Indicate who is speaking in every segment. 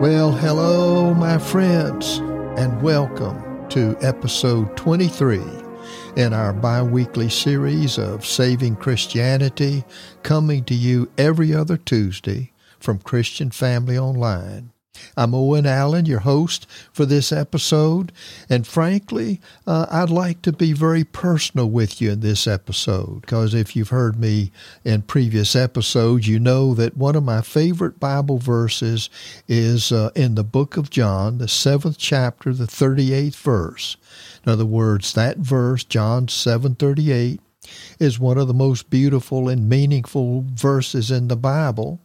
Speaker 1: Well, hello, my friends, and welcome to episode 23 in our bi weekly series of Saving Christianity, coming to you every other Tuesday from Christian Family Online. I'm Owen Allen, your host for this episode, and frankly, uh, I'd like to be very personal with you in this episode because if you've heard me in previous episodes, you know that one of my favorite Bible verses is uh, in the book of John, the seventh chapter, the 38th verse. In other words, that verse, John 7:38, is one of the most beautiful and meaningful verses in the Bible.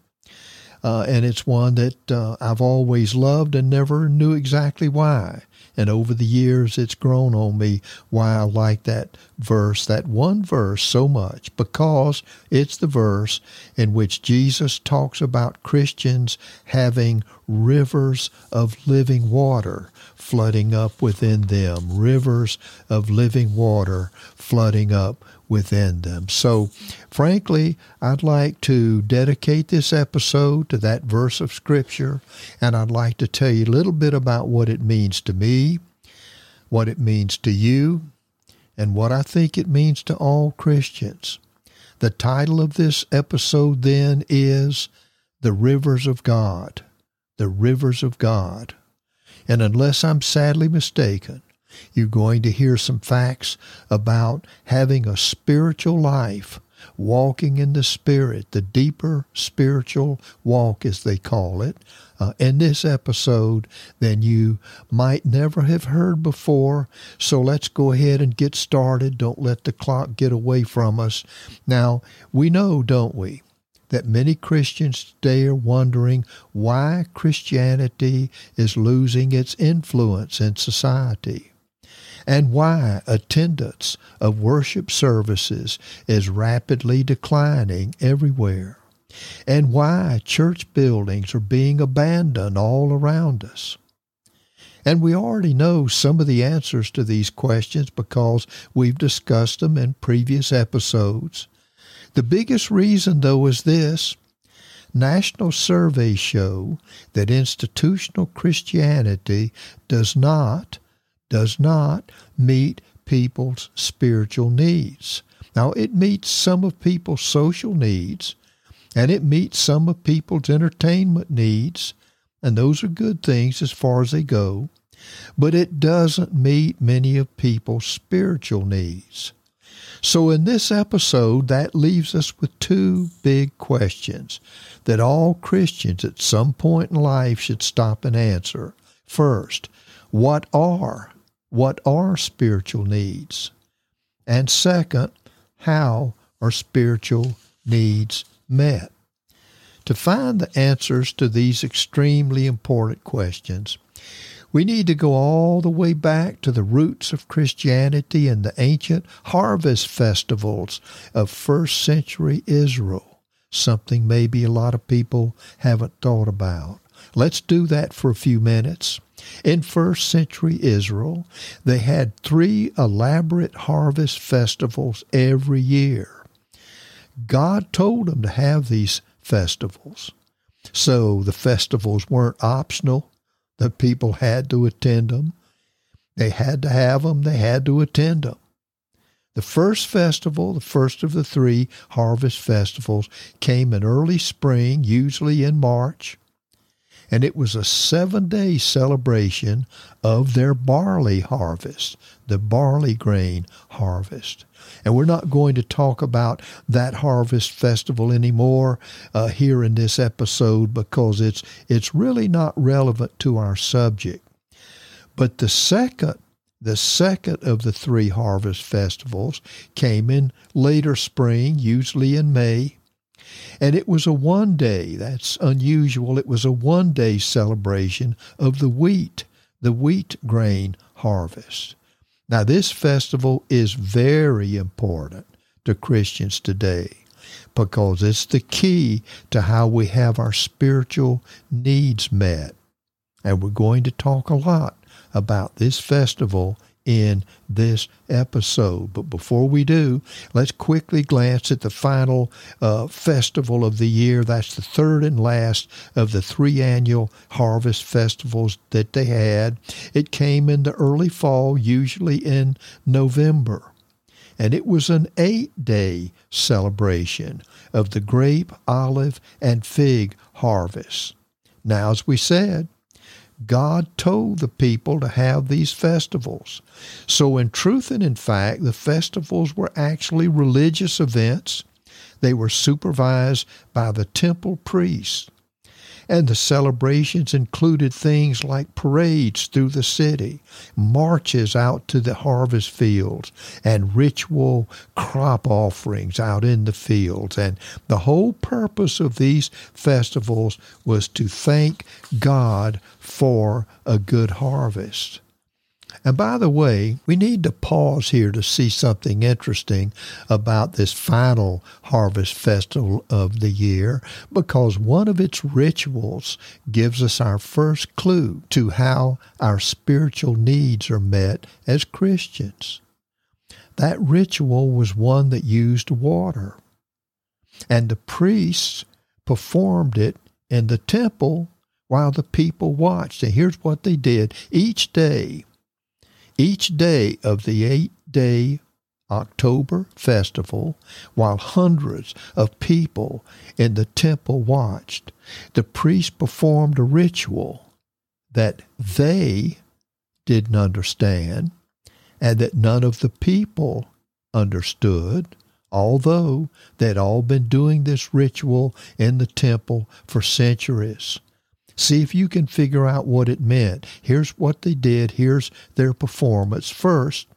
Speaker 1: Uh, and it's one that uh, I've always loved and never knew exactly why. And over the years, it's grown on me why I like that verse, that one verse, so much, because it's the verse in which Jesus talks about Christians having rivers of living water flooding up within them, rivers of living water flooding up within them. So, frankly, I'd like to dedicate this episode to that verse of Scripture, and I'd like to tell you a little bit about what it means to me, what it means to you, and what I think it means to all Christians. The title of this episode then is The Rivers of God. The Rivers of God. And unless I'm sadly mistaken, you're going to hear some facts about having a spiritual life, walking in the Spirit, the deeper spiritual walk, as they call it, uh, in this episode than you might never have heard before. So let's go ahead and get started. Don't let the clock get away from us. Now, we know, don't we? that many Christians today are wondering why Christianity is losing its influence in society and why attendance of worship services is rapidly declining everywhere, and why church buildings are being abandoned all around us. And we already know some of the answers to these questions because we've discussed them in previous episodes. The biggest reason, though, is this national surveys show that institutional Christianity does not does not meet people's spiritual needs. Now, it meets some of people's social needs, and it meets some of people's entertainment needs, and those are good things as far as they go, but it doesn't meet many of people's spiritual needs. So, in this episode, that leaves us with two big questions that all Christians at some point in life should stop and answer. First, what are what are spiritual needs? And second, how are spiritual needs met? To find the answers to these extremely important questions, we need to go all the way back to the roots of Christianity and the ancient harvest festivals of first century Israel, something maybe a lot of people haven't thought about. Let's do that for a few minutes. In first century Israel, they had three elaborate harvest festivals every year. God told them to have these festivals. So the festivals weren't optional. The people had to attend them. They had to have them. They had to attend them. The first festival, the first of the three harvest festivals, came in early spring, usually in March and it was a seven day celebration of their barley harvest, the barley grain harvest. And we're not going to talk about that harvest festival anymore uh, here in this episode because it's it's really not relevant to our subject. But the second the second of the three harvest festivals came in later spring, usually in May, and it was a one day, that's unusual, it was a one day celebration of the wheat, the wheat grain harvest. Now, this festival is very important to Christians today because it's the key to how we have our spiritual needs met. And we're going to talk a lot about this festival in this episode. But before we do, let's quickly glance at the final uh, festival of the year. That's the third and last of the three annual harvest festivals that they had. It came in the early fall, usually in November. And it was an eight day celebration of the grape, olive, and fig harvest. Now, as we said, God told the people to have these festivals. So, in truth and in fact, the festivals were actually religious events. They were supervised by the temple priests and the celebrations included things like parades through the city, marches out to the harvest fields, and ritual crop offerings out in the fields. And the whole purpose of these festivals was to thank God for a good harvest. And by the way, we need to pause here to see something interesting about this final harvest festival of the year because one of its rituals gives us our first clue to how our spiritual needs are met as Christians. That ritual was one that used water. And the priests performed it in the temple while the people watched. And here's what they did each day each day of the eight day October festival, while hundreds of people in the temple watched, the priest performed a ritual that they didn't understand and that none of the people understood, although they'd all been doing this ritual in the temple for centuries. See if you can figure out what it meant. Here's what they did. Here's their performance. First,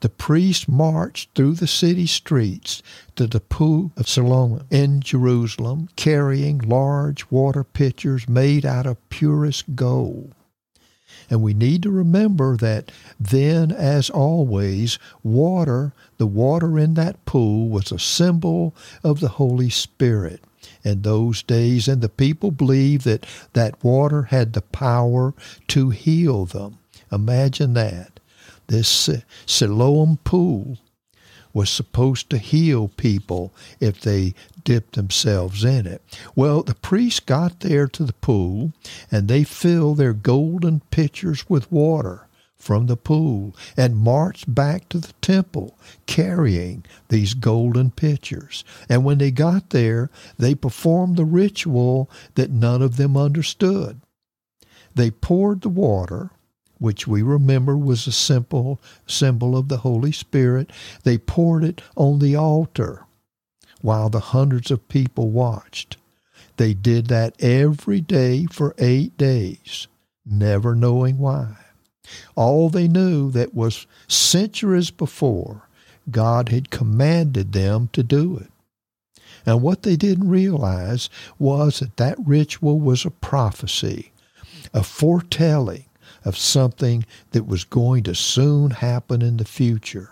Speaker 1: the priest marched through the city streets to the pool of Siloam in Jerusalem, carrying large water pitchers made out of purest gold. And we need to remember that then, as always, water, the water in that pool, was a symbol of the Holy Spirit in those days, and the people believed that that water had the power to heal them. Imagine that. This Siloam pool was supposed to heal people if they dipped themselves in it. Well, the priests got there to the pool and they filled their golden pitchers with water from the pool and marched back to the temple carrying these golden pitchers. And when they got there, they performed the ritual that none of them understood. They poured the water, which we remember was a simple symbol of the Holy Spirit, they poured it on the altar while the hundreds of people watched. They did that every day for eight days, never knowing why. All they knew that was centuries before, God had commanded them to do it. And what they didn't realize was that that ritual was a prophecy, a foretelling of something that was going to soon happen in the future.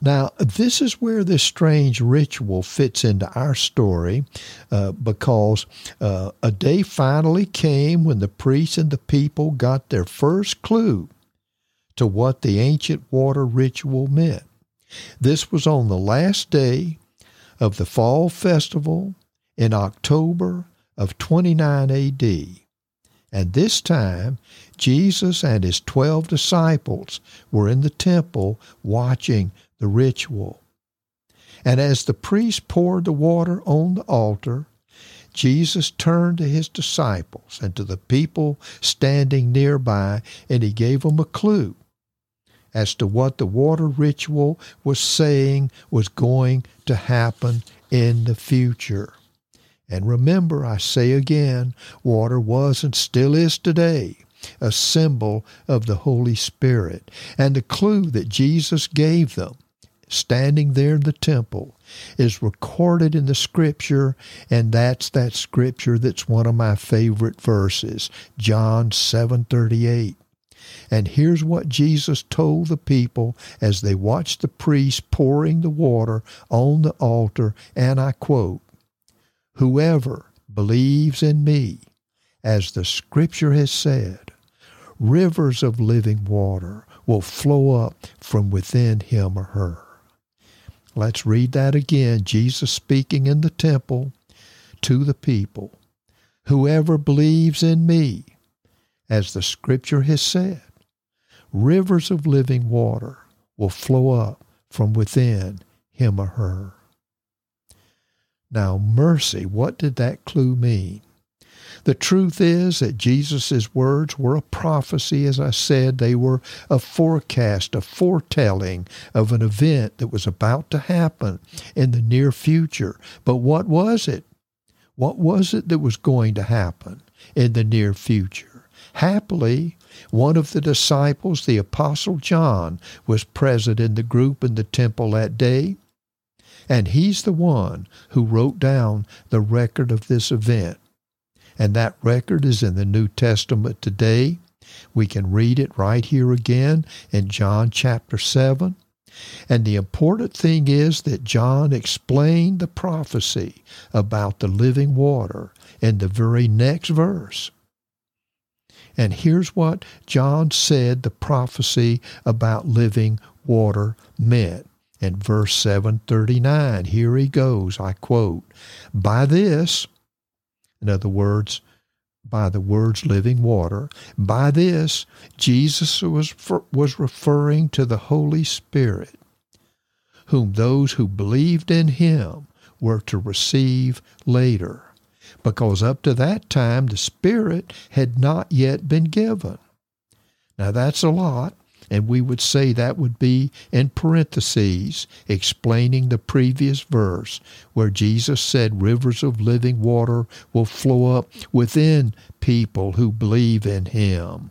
Speaker 1: Now, this is where this strange ritual fits into our story uh, because uh, a day finally came when the priests and the people got their first clue to what the ancient water ritual meant. This was on the last day of the fall festival in October of 29 AD. And this time, Jesus and his twelve disciples were in the temple watching the ritual. And as the priest poured the water on the altar, Jesus turned to his disciples and to the people standing nearby, and he gave them a clue as to what the water ritual was saying was going to happen in the future. And remember, I say again, water was and still is today a symbol of the Holy Spirit. And the clue that Jesus gave them standing there in the temple is recorded in the scripture and that's that scripture that's one of my favorite verses John 7:38 and here's what Jesus told the people as they watched the priest pouring the water on the altar and I quote whoever believes in me as the scripture has said rivers of living water will flow up from within him or her. Let's read that again. Jesus speaking in the temple to the people. Whoever believes in me, as the scripture has said, rivers of living water will flow up from within him or her. Now, mercy, what did that clue mean? The truth is that Jesus' words were a prophecy. As I said, they were a forecast, a foretelling of an event that was about to happen in the near future. But what was it? What was it that was going to happen in the near future? Happily, one of the disciples, the Apostle John, was present in the group in the temple that day. And he's the one who wrote down the record of this event. And that record is in the New Testament today. We can read it right here again in John chapter 7. And the important thing is that John explained the prophecy about the living water in the very next verse. And here's what John said the prophecy about living water meant. In verse 739, here he goes, I quote, By this, in other words, by the words living water, by this, Jesus was, was referring to the Holy Spirit, whom those who believed in him were to receive later, because up to that time the Spirit had not yet been given. Now that's a lot, and we would say that would be in parentheses explaining the previous verse where Jesus said rivers of living water will flow up within people who believe in him.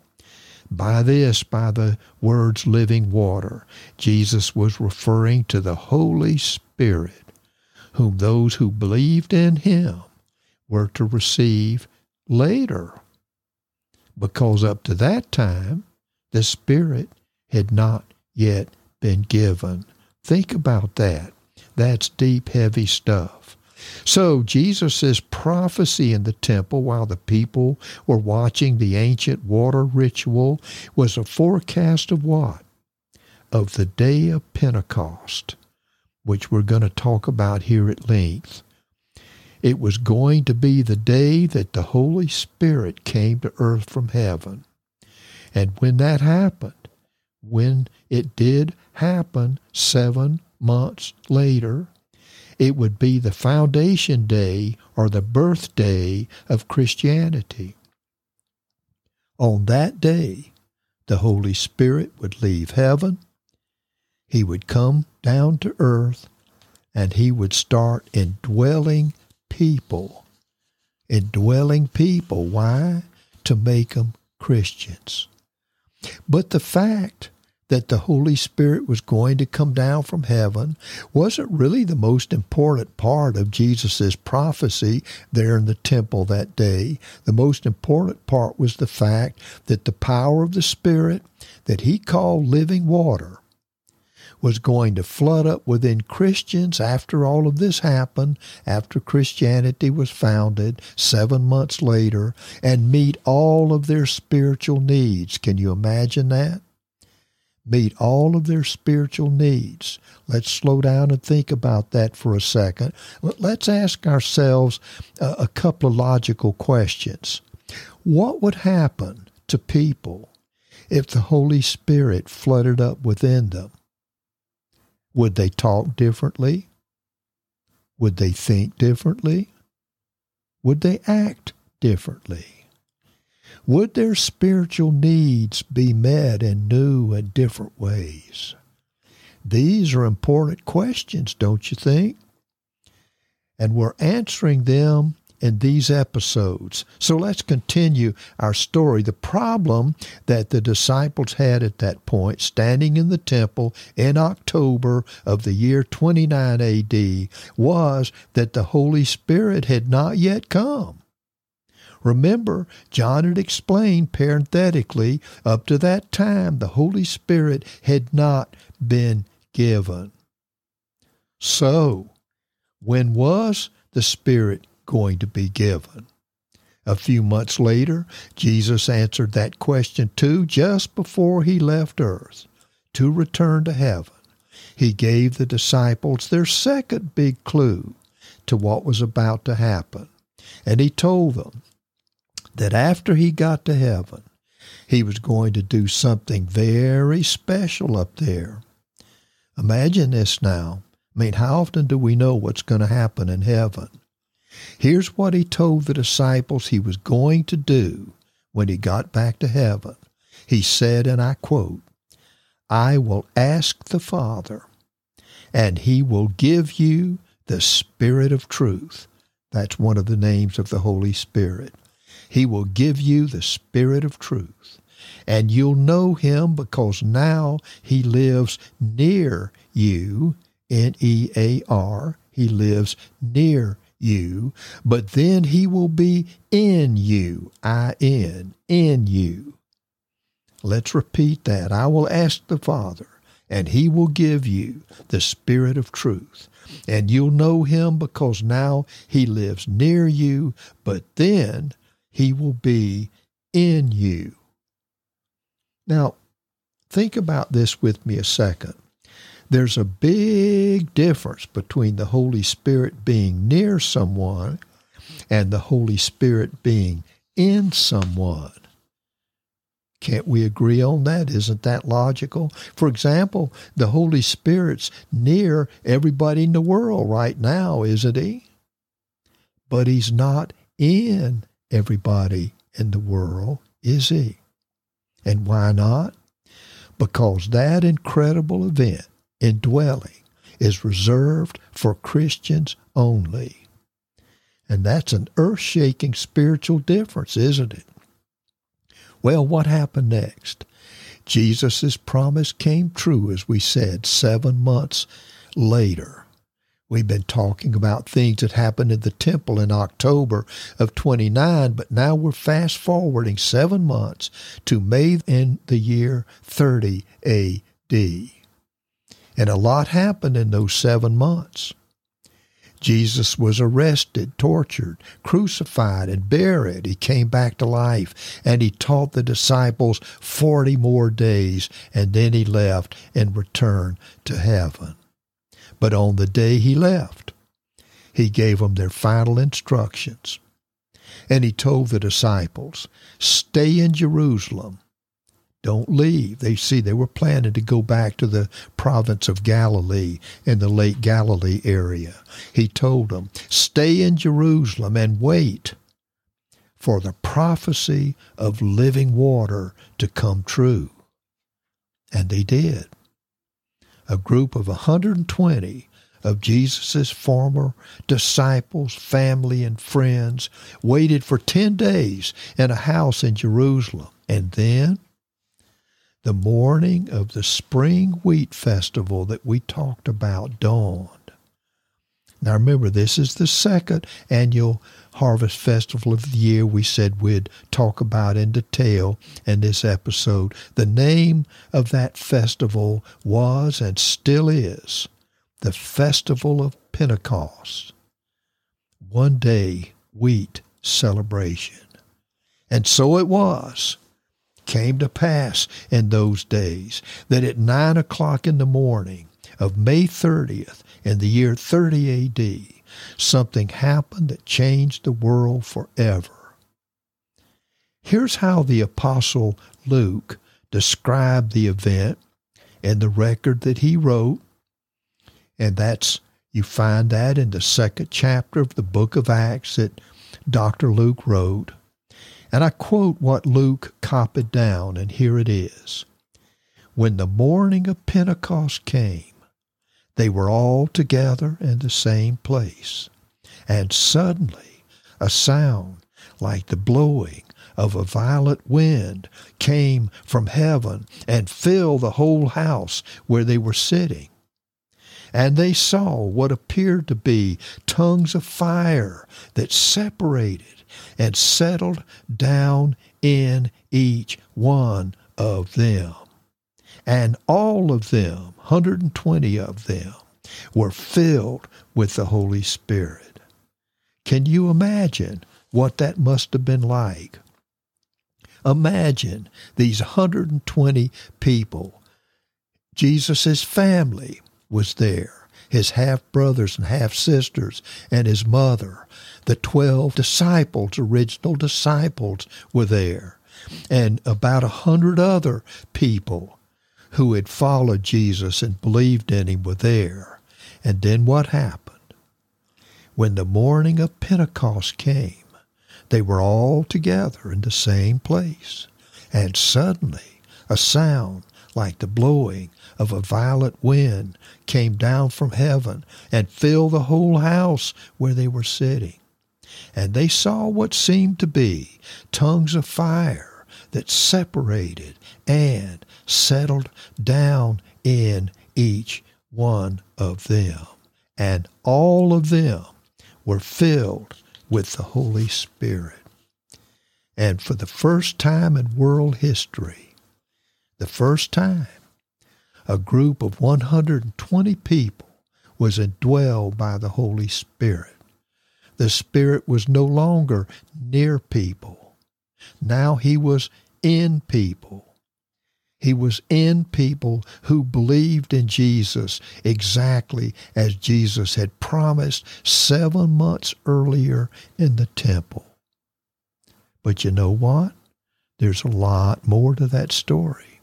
Speaker 1: By this, by the words living water, Jesus was referring to the Holy Spirit, whom those who believed in him were to receive later. Because up to that time, the Spirit had not yet been given. Think about that. That's deep, heavy stuff. So, Jesus' prophecy in the temple while the people were watching the ancient water ritual was a forecast of what? Of the day of Pentecost, which we're going to talk about here at length. It was going to be the day that the Holy Spirit came to earth from heaven. And when that happened, when it did happen seven months later, it would be the foundation day or the birthday of Christianity. On that day, the Holy Spirit would leave heaven, he would come down to earth, and he would start indwelling people. Indwelling people. Why? To make them Christians. But the fact that the Holy Spirit was going to come down from heaven wasn't really the most important part of Jesus' prophecy there in the temple that day. The most important part was the fact that the power of the Spirit that he called living water was going to flood up within Christians after all of this happened, after Christianity was founded seven months later, and meet all of their spiritual needs. Can you imagine that? meet all of their spiritual needs. Let's slow down and think about that for a second. Let's ask ourselves a, couple of logical questions. What would happen to people if the Holy Spirit flooded up within them? Would they talk differently? Would they think differently? Would they act differently? Would their spiritual needs be met in new and different ways? These are important questions, don't you think? And we're answering them in these episodes. So let's continue our story. The problem that the disciples had at that point, standing in the temple in October of the year 29 AD, was that the Holy Spirit had not yet come. Remember, John had explained parenthetically, up to that time, the Holy Spirit had not been given. So, when was the Spirit going to be given? A few months later, Jesus answered that question too just before he left earth to return to heaven. He gave the disciples their second big clue to what was about to happen. And he told them that after he got to heaven, he was going to do something very special up there. Imagine this now. I mean, how often do we know what's going to happen in heaven? Here's what he told the disciples he was going to do when he got back to heaven. He said, and I quote, I will ask the Father, and he will give you the Spirit of truth. That's one of the names of the Holy Spirit. He will give you the Spirit of truth. And you'll know him because now he lives near you, N E A R. He lives near you, but then he will be in you, I I N, in you. Let's repeat that. I will ask the Father, and he will give you the Spirit of truth. And you'll know him because now he lives near you, but then he will be in you. Now, think about this with me a second. There's a big difference between the Holy Spirit being near someone and the Holy Spirit being in someone. Can't we agree on that? Isn't that logical? For example, the Holy Spirit's near everybody in the world right now, isn't he? But he's not in everybody in the world, is he? And why not? Because that incredible event, indwelling, is reserved for Christians only. And that's an earth shaking spiritual difference, isn't it? Well, what happened next? Jesus' promise came true, as we said, seven months later. We've been talking about things that happened in the temple in October of 29, but now we're fast forwarding seven months to May in the year 30 AD. And a lot happened in those seven months. Jesus was arrested, tortured, crucified, and buried. He came back to life and he taught the disciples 40 more days and then he left and returned to heaven. But on the day he left, he gave them their final instructions. And he told the disciples, Stay in Jerusalem don't leave. They see they were planning to go back to the province of Galilee in the Lake Galilee area. He told them, Stay in Jerusalem and wait for the prophecy of living water to come true. And they did. A group of 120 of Jesus' former disciples, family, and friends waited for 10 days in a house in Jerusalem. And then the morning of the spring wheat festival that we talked about dawned. Now remember, this is the second annual harvest festival of the year we said we'd talk about in detail in this episode. The name of that festival was and still is the Festival of Pentecost. One day wheat celebration. And so it was came to pass in those days that at nine o'clock in the morning of May 30th in the year 30 AD, something happened that changed the world forever. Here's how the Apostle Luke described the event in the record that he wrote, and that's you find that in the second chapter of the book of Acts that Dr. Luke wrote. And I quote what Luke copied down, and here it is. When the morning of Pentecost came, they were all together in the same place. And suddenly a sound like the blowing of a violent wind came from heaven and filled the whole house where they were sitting. And they saw what appeared to be tongues of fire that separated and settled down in each one of them. And all of them, 120 of them, were filled with the Holy Spirit. Can you imagine what that must have been like. Imagine these 120 people. Jesus' family was there, his half brothers and half sisters, and his mother. The 12 disciples, original disciples, were there, and about a hundred other people who had followed Jesus and believed in him were there. And then what happened? When the morning of Pentecost came, they were all together in the same place. And suddenly a sound like the blowing of a violent wind came down from heaven and filled the whole house where they were sitting. And they saw what seemed to be tongues of fire that separated and settled down in each one of them. And all of them were filled with the Holy Spirit. And for the first time in world history, the first time, a group of 120 people was indwelled by the Holy Spirit. The Spirit was no longer near people. Now he was in people. He was in people who believed in Jesus exactly as Jesus had promised seven months earlier in the temple. But you know what? There's a lot more to that story.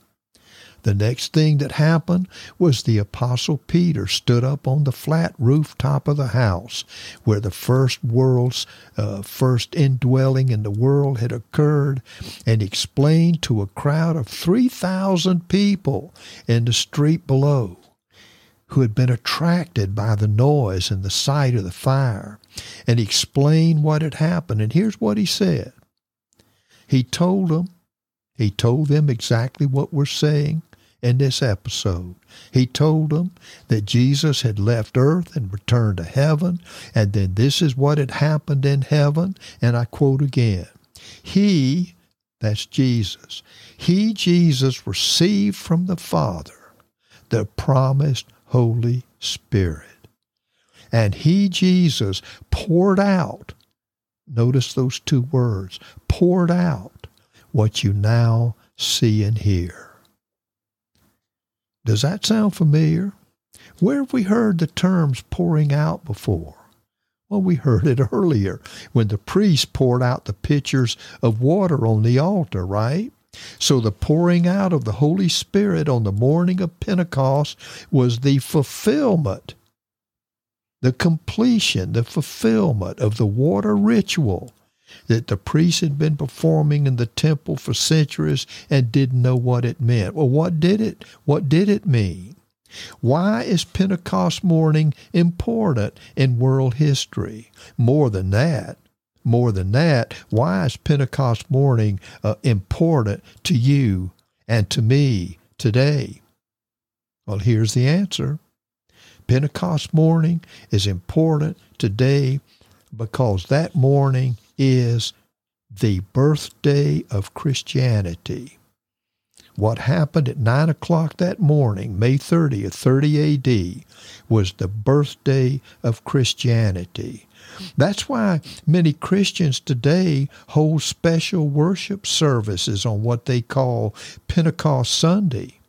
Speaker 1: The next thing that happened was the Apostle Peter stood up on the flat rooftop of the house where the first world's uh, first indwelling in the world had occurred and explained to a crowd of 3,000 people in the street below who had been attracted by the noise and the sight of the fire and explained what had happened. And here's what he said. He told them, he told them exactly what we're saying in this episode. He told them that Jesus had left earth and returned to heaven, and then this is what had happened in heaven, and I quote again He, that's Jesus, He, Jesus, received from the Father the promised Holy Spirit. And He, Jesus, poured out, notice those two words, poured out what you now see and hear. Does that sound familiar? Where have we heard the terms pouring out before? Well, we heard it earlier when the priest poured out the pitchers of water on the altar, right? So the pouring out of the Holy Spirit on the morning of Pentecost was the fulfillment, the completion, the fulfillment of the water ritual that the priests had been performing in the temple for centuries and didn't know what it meant. Well, what did it? What did it mean? Why is Pentecost morning important in world history? More than that, more than that, why is Pentecost morning uh, important to you and to me today? Well, here's the answer. Pentecost morning is important today because that morning is the birthday of Christianity. What happened at 9 o'clock that morning, May 30th, 30 AD, was the birthday of Christianity. That's why many Christians today hold special worship services on what they call Pentecost Sunday.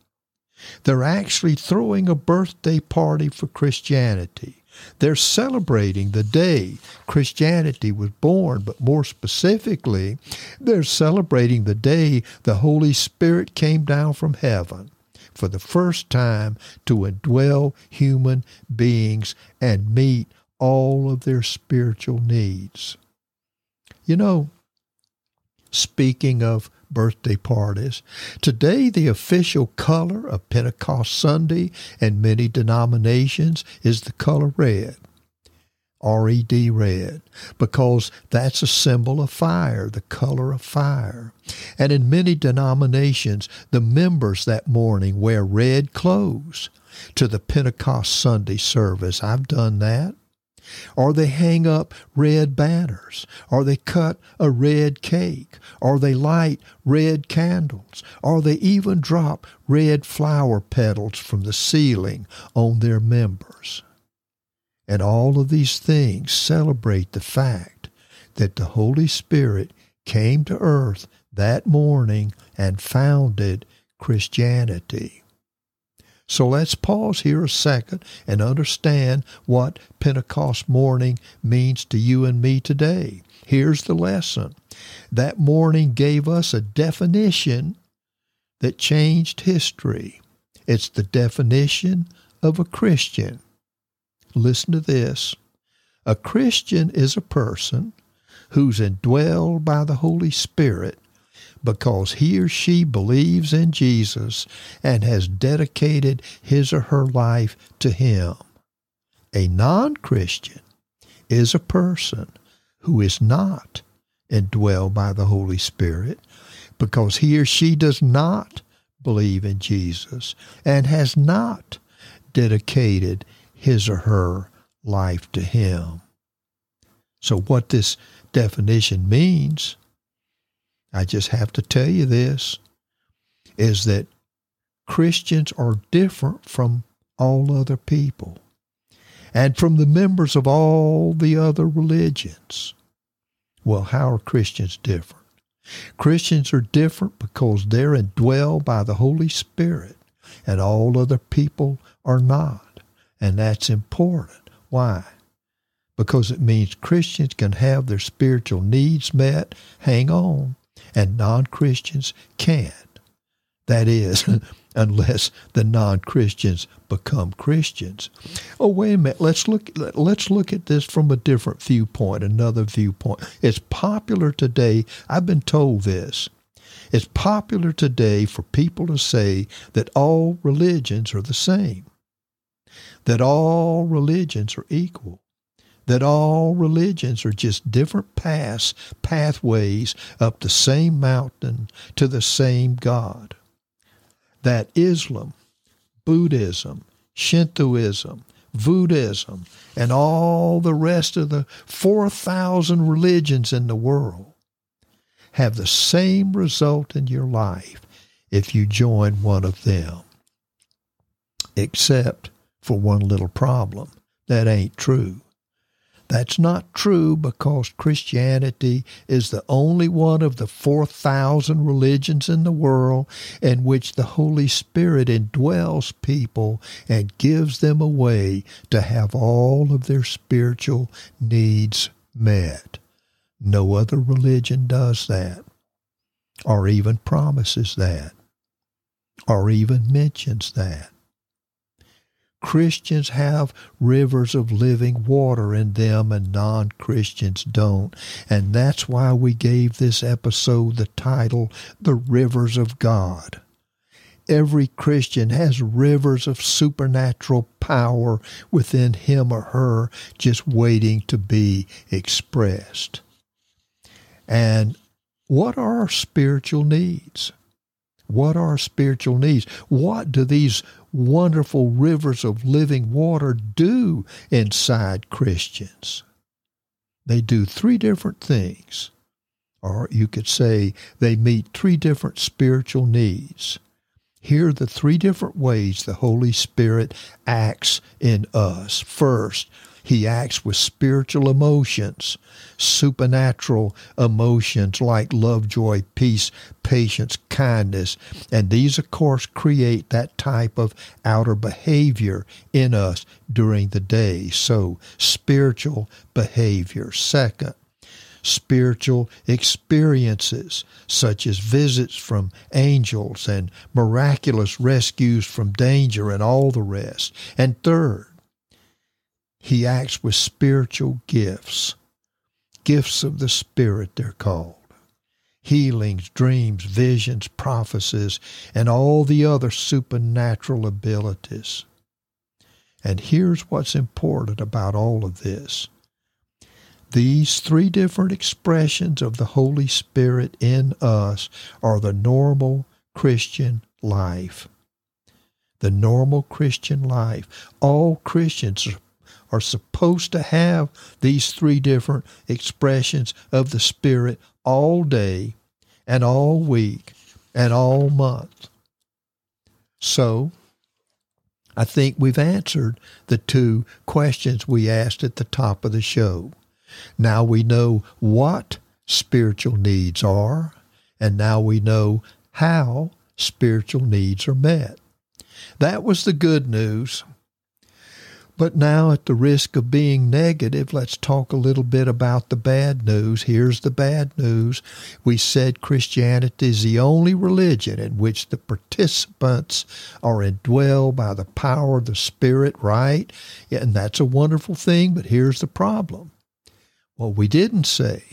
Speaker 1: They're actually throwing a birthday party for Christianity. They're celebrating the day Christianity was born, but more specifically, they're celebrating the day the Holy Spirit came down from heaven for the first time to indwell human beings and meet all of their spiritual needs. You know, speaking of birthday parties. Today, the official color of Pentecost Sunday in many denominations is the color red. RED red, because that's a symbol of fire, the color of fire. And in many denominations, the members that morning wear red clothes to the Pentecost Sunday service. I've done that or they hang up red banners, or they cut a red cake, or they light red candles, or they even drop red flower petals from the ceiling on their members. And all of these things celebrate the fact that the Holy Spirit came to earth that morning and founded Christianity. So let's pause here a second and understand what Pentecost morning means to you and me today. Here's the lesson. That morning gave us a definition that changed history. It's the definition of a Christian. Listen to this. A Christian is a person who's indwelled by the Holy Spirit because he or she believes in Jesus and has dedicated his or her life to him. A non Christian is a person who is not indwelled by the Holy Spirit because he or she does not believe in Jesus and has not dedicated his or her life to him. So, what this definition means I just have to tell you this is that Christians are different from all other people and from the members of all the other religions. Well, how are Christians different? Christians are different because they're indwelled by the Holy Spirit, and all other people are not. And that's important. Why? Because it means Christians can have their spiritual needs met. Hang on and non Christians can't. That is, unless the non Christians become Christians. Oh, wait a minute. Let's look. Let's look at this from a different viewpoint. Another viewpoint. It's popular today. I've been told this. It's popular today for people to say that all religions are the same, that all religions are equal that all religions are just different paths, pathways up the same mountain to the same God. That Islam, Buddhism, Shintoism, Buddhism, and all the rest of the 4,000 religions in the world have the same result in your life if you join one of them. Except for one little problem. That ain't true. That's not true because Christianity is the only one of the 4,000 religions in the world in which the Holy Spirit indwells people and gives them a way to have all of their spiritual needs met. No other religion does that, or even promises that, or even mentions that. Christians have rivers of living water in them and non Christians don't. And that's why we gave this episode the title, The Rivers of God. Every Christian has rivers of supernatural power within him or her just waiting to be expressed. And what are our spiritual needs? What are spiritual needs? What do these wonderful rivers of living water do inside Christians? They do three different things. Or you could say they meet three different spiritual needs. Here are the three different ways the Holy Spirit acts in us. First, he acts with spiritual emotions, supernatural emotions like love, joy, peace, patience, kindness. And these, of course, create that type of outer behavior in us during the day. So, spiritual behavior. Second, spiritual experiences, such as visits from angels and miraculous rescues from danger and all the rest. And third, he acts with spiritual gifts. Gifts of the Spirit, they're called. Healings, dreams, visions, prophecies, and all the other supernatural abilities. And here's what's important about all of this. These three different expressions of the Holy Spirit in us are the normal Christian life. The normal Christian life. All Christians are supposed to have these three different expressions of the Spirit all day and all week and all month. So, I think we've answered the two questions we asked at the top of the show. Now we know what spiritual needs are, and now we know how spiritual needs are met. That was the good news. But now, at the risk of being negative, let's talk a little bit about the bad news. Here's the bad news. We said Christianity is the only religion in which the participants are indwelled by the power of the Spirit, right? And that's a wonderful thing, but here's the problem. What we didn't say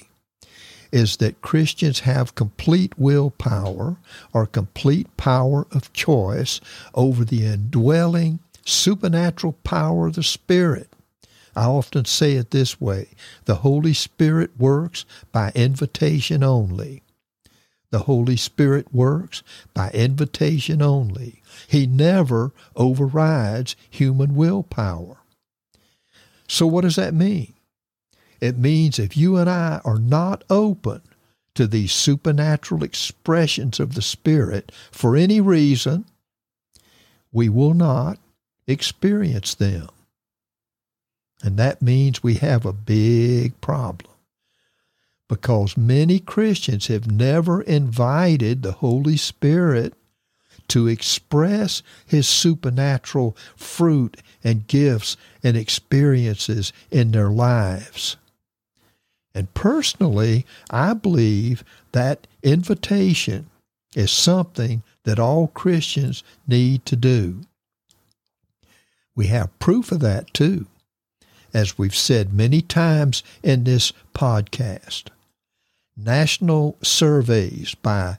Speaker 1: is that Christians have complete willpower or complete power of choice over the indwelling supernatural power of the Spirit. I often say it this way the Holy Spirit works by invitation only. The Holy Spirit works by invitation only. He never overrides human willpower. So, what does that mean? It means if you and I are not open to these supernatural expressions of the Spirit for any reason, we will not experience them. And that means we have a big problem because many Christians have never invited the Holy Spirit to express His supernatural fruit and gifts and experiences in their lives. And personally, I believe that invitation is something that all Christians need to do. We have proof of that too, as we've said many times in this podcast. National surveys by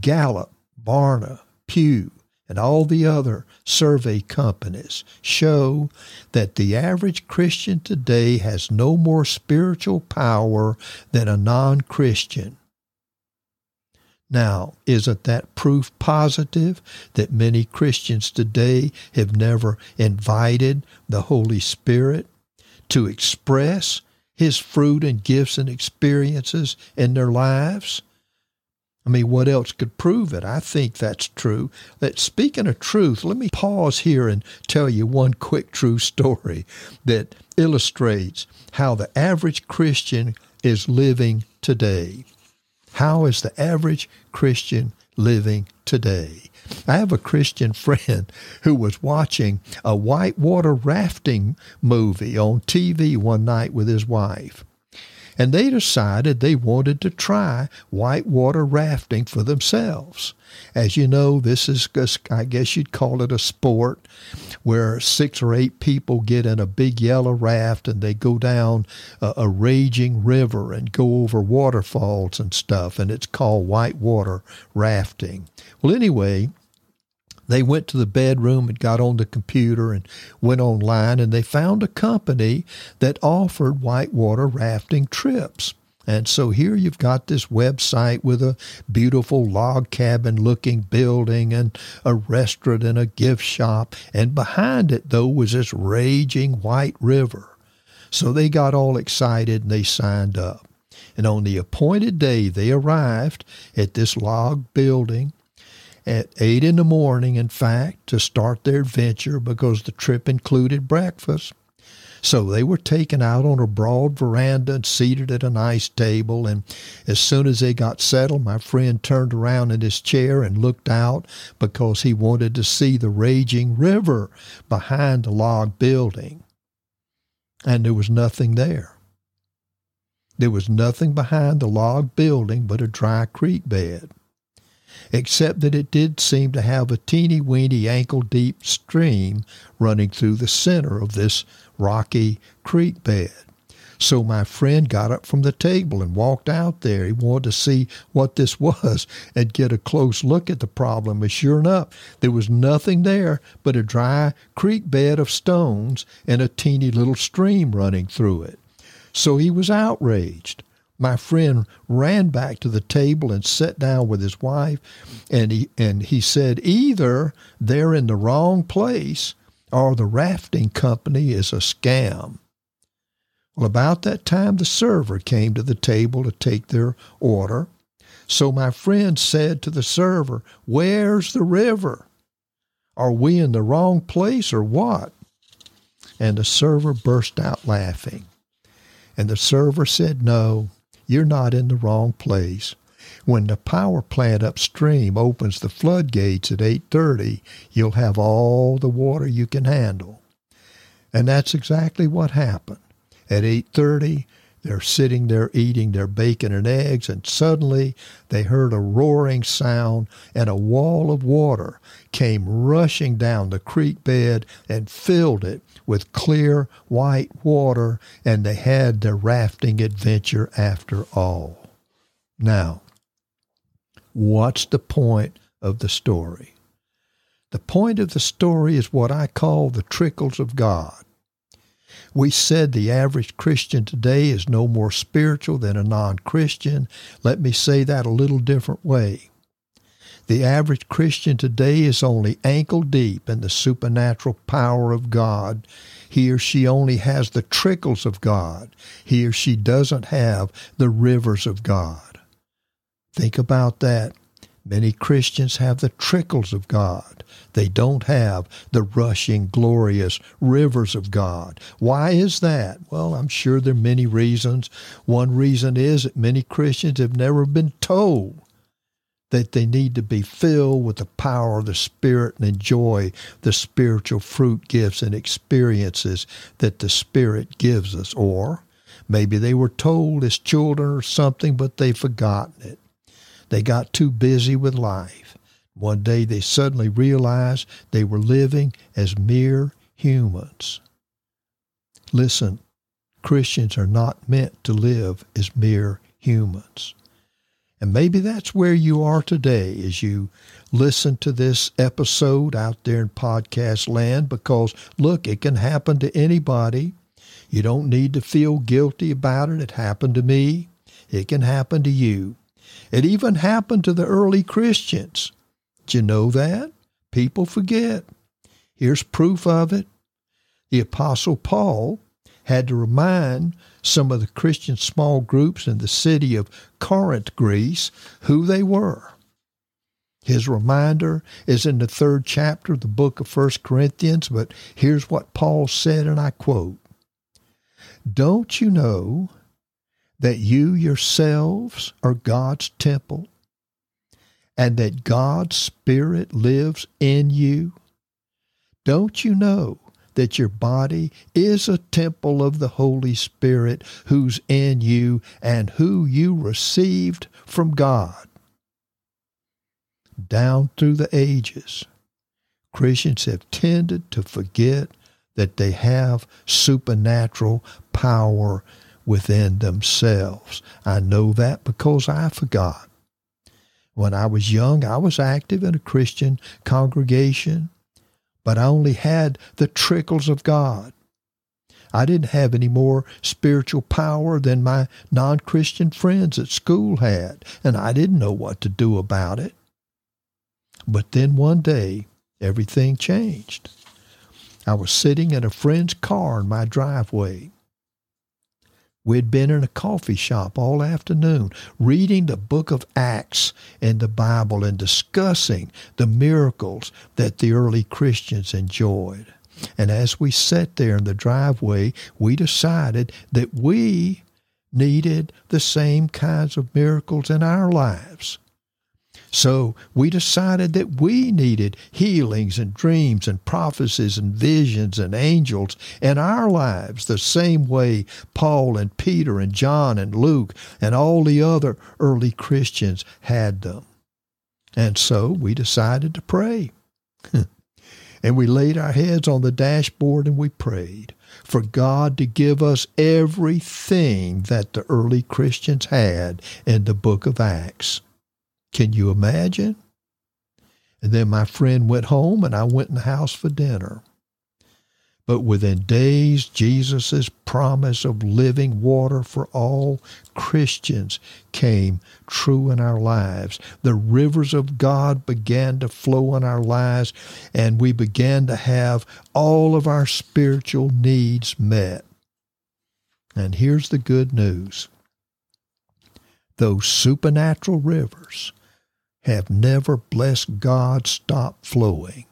Speaker 1: Gallup, Barna, Pew, and all the other survey companies show that the average Christian today has no more spiritual power than a non Christian. Now, isn't that proof positive that many Christians today have never invited the Holy Spirit to express His fruit and gifts and experiences in their lives? I mean, what else could prove it? I think that's true. That speaking of truth, let me pause here and tell you one quick true story that illustrates how the average Christian is living today. How is the average Christian living today? I have a Christian friend who was watching a whitewater rafting movie on TV one night with his wife and they decided they wanted to try whitewater rafting for themselves. As you know, this is, I guess you'd call it a sport where six or eight people get in a big yellow raft and they go down a, a raging river and go over waterfalls and stuff, and it's called whitewater rafting. Well, anyway, they went to the bedroom and got on the computer and went online and they found a company that offered whitewater rafting trips. And so here you've got this website with a beautiful log cabin looking building and a restaurant and a gift shop. And behind it, though, was this raging white river. So they got all excited and they signed up. And on the appointed day, they arrived at this log building at 8 in the morning, in fact, to start their adventure because the trip included breakfast. So they were taken out on a broad veranda and seated at a nice table. And as soon as they got settled, my friend turned around in his chair and looked out because he wanted to see the raging river behind the log building. And there was nothing there. There was nothing behind the log building but a dry creek bed except that it did seem to have a teeny weeny ankle deep stream running through the center of this rocky creek bed. So my friend got up from the table and walked out there. He wanted to see what this was and get a close look at the problem. And sure enough, there was nothing there but a dry creek bed of stones and a teeny little stream running through it. So he was outraged my friend ran back to the table and sat down with his wife and he and he said either they're in the wrong place or the rafting company is a scam. Well, about that time the server came to the table to take their order. So my friend said to the server, Where's the river? Are we in the wrong place or what? And the server burst out laughing. And the server said, No, you're not in the wrong place. When the power plant upstream opens the floodgates at 8:30, you'll have all the water you can handle. And that's exactly what happened. At 8:30, they're sitting there eating their bacon and eggs, and suddenly they heard a roaring sound, and a wall of water came rushing down the creek bed and filled it with clear white water, and they had their rafting adventure after all. Now, what's the point of the story? The point of the story is what I call the trickles of God. We said the average Christian today is no more spiritual than a non Christian. Let me say that a little different way. The average Christian today is only ankle deep in the supernatural power of God. He or she only has the trickles of God. He or she doesn't have the rivers of God. Think about that. Many Christians have the trickles of God. They don't have the rushing, glorious rivers of God. Why is that? Well, I'm sure there are many reasons. One reason is that many Christians have never been told that they need to be filled with the power of the Spirit and enjoy the spiritual fruit gifts and experiences that the Spirit gives us. Or maybe they were told as children or something, but they've forgotten it. They got too busy with life. One day they suddenly realized they were living as mere humans. Listen, Christians are not meant to live as mere humans. And maybe that's where you are today as you listen to this episode out there in podcast land because, look, it can happen to anybody. You don't need to feel guilty about it. It happened to me. It can happen to you. It even happened to the early Christians. Did you know that? People forget. Here's proof of it. The Apostle Paul had to remind some of the Christian small groups in the city of Corinth, Greece, who they were. His reminder is in the third chapter of the book of First Corinthians, but here's what Paul said, and I quote Don't you know that you yourselves are God's temple and that God's Spirit lives in you? Don't you know that your body is a temple of the Holy Spirit who's in you and who you received from God? Down through the ages, Christians have tended to forget that they have supernatural power within themselves. I know that because I forgot. When I was young, I was active in a Christian congregation, but I only had the trickles of God. I didn't have any more spiritual power than my non Christian friends at school had, and I didn't know what to do about it. But then one day, everything changed. I was sitting in a friend's car in my driveway. We'd been in a coffee shop all afternoon reading the book of Acts in the Bible and discussing the miracles that the early Christians enjoyed. And as we sat there in the driveway, we decided that we needed the same kinds of miracles in our lives. So we decided that we needed healings and dreams and prophecies and visions and angels in our lives the same way Paul and Peter and John and Luke and all the other early Christians had them. And so we decided to pray. and we laid our heads on the dashboard and we prayed for God to give us everything that the early Christians had in the book of Acts. Can you imagine? And then my friend went home and I went in the house for dinner. But within days, Jesus' promise of living water for all Christians came true in our lives. The rivers of God began to flow in our lives, and we began to have all of our spiritual needs met. And here's the good news those supernatural rivers have never blessed God stop flowing.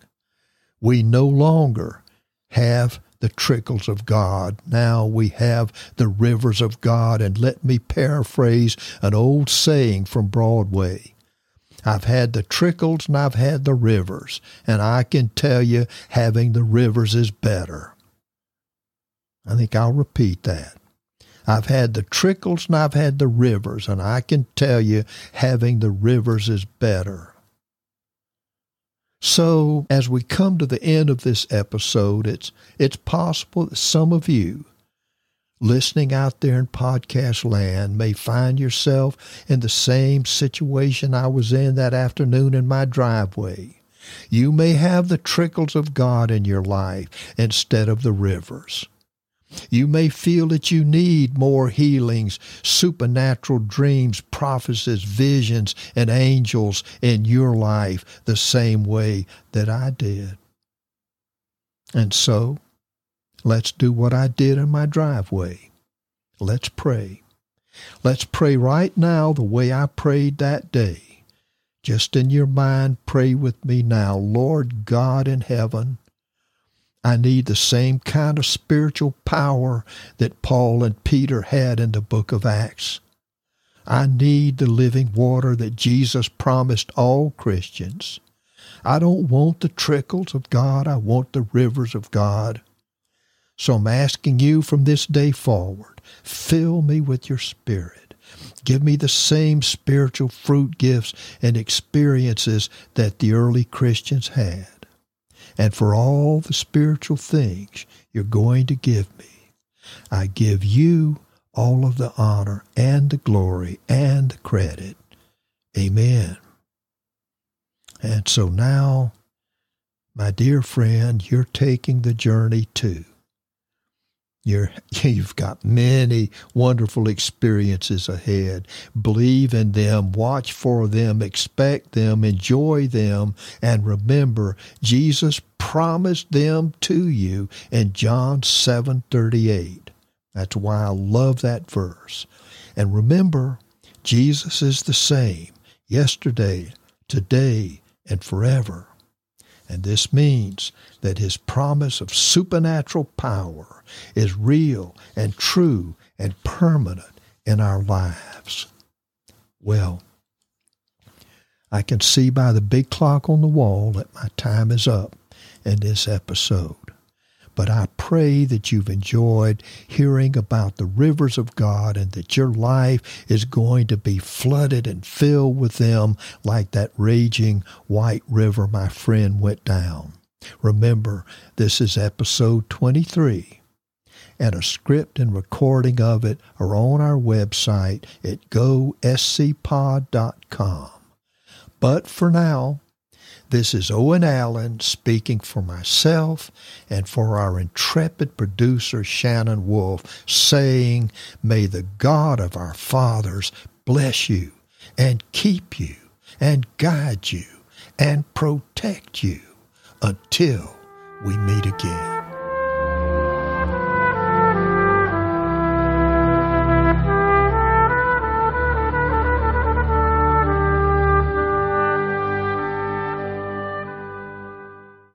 Speaker 1: We no longer have the the trickles of God. Now we have the rivers of God. And let me paraphrase an old saying from Broadway. I've had the trickles and I've had the rivers, and I can tell you having the rivers is better. I think I'll repeat that. I've had the trickles and I've had the rivers, and I can tell you having the rivers is better. So, as we come to the end of this episode, it's, it's possible that some of you listening out there in podcast land may find yourself in the same situation I was in that afternoon in my driveway. You may have the trickles of God in your life instead of the rivers. You may feel that you need more healings, supernatural dreams, prophecies, visions, and angels in your life the same way that I did. And so, let's do what I did in my driveway. Let's pray. Let's pray right now the way I prayed that day. Just in your mind, pray with me now. Lord God in heaven, I need the same kind of spiritual power that Paul and Peter had in the book of Acts. I need the living water that Jesus promised all Christians. I don't want the trickles of God, I want the rivers of God. So I'm asking you from this day forward, fill me with your Spirit. Give me the same spiritual fruit gifts and experiences that the early Christians had and for all the spiritual things you're going to give me. I give you all of the honor and the glory and the credit. Amen. And so now, my dear friend, you're taking the journey too. You're, you've got many wonderful experiences ahead. Believe in them, watch for them, expect them, enjoy them, and remember Jesus promised them to you in John 7:38. That's why I love that verse. And remember, Jesus is the same yesterday, today, and forever. And this means that his promise of supernatural power is real and true and permanent in our lives. Well, I can see by the big clock on the wall that my time is up in this episode but I pray that you've enjoyed hearing about the rivers of God and that your life is going to be flooded and filled with them like that raging white river my friend went down. Remember, this is episode 23 and a script and recording of it are on our website at goscpod.com. But for now, this is Owen Allen speaking for myself and for our intrepid producer Shannon Wolf, saying, May the God of our fathers bless you and keep you and guide you and protect you until we meet again.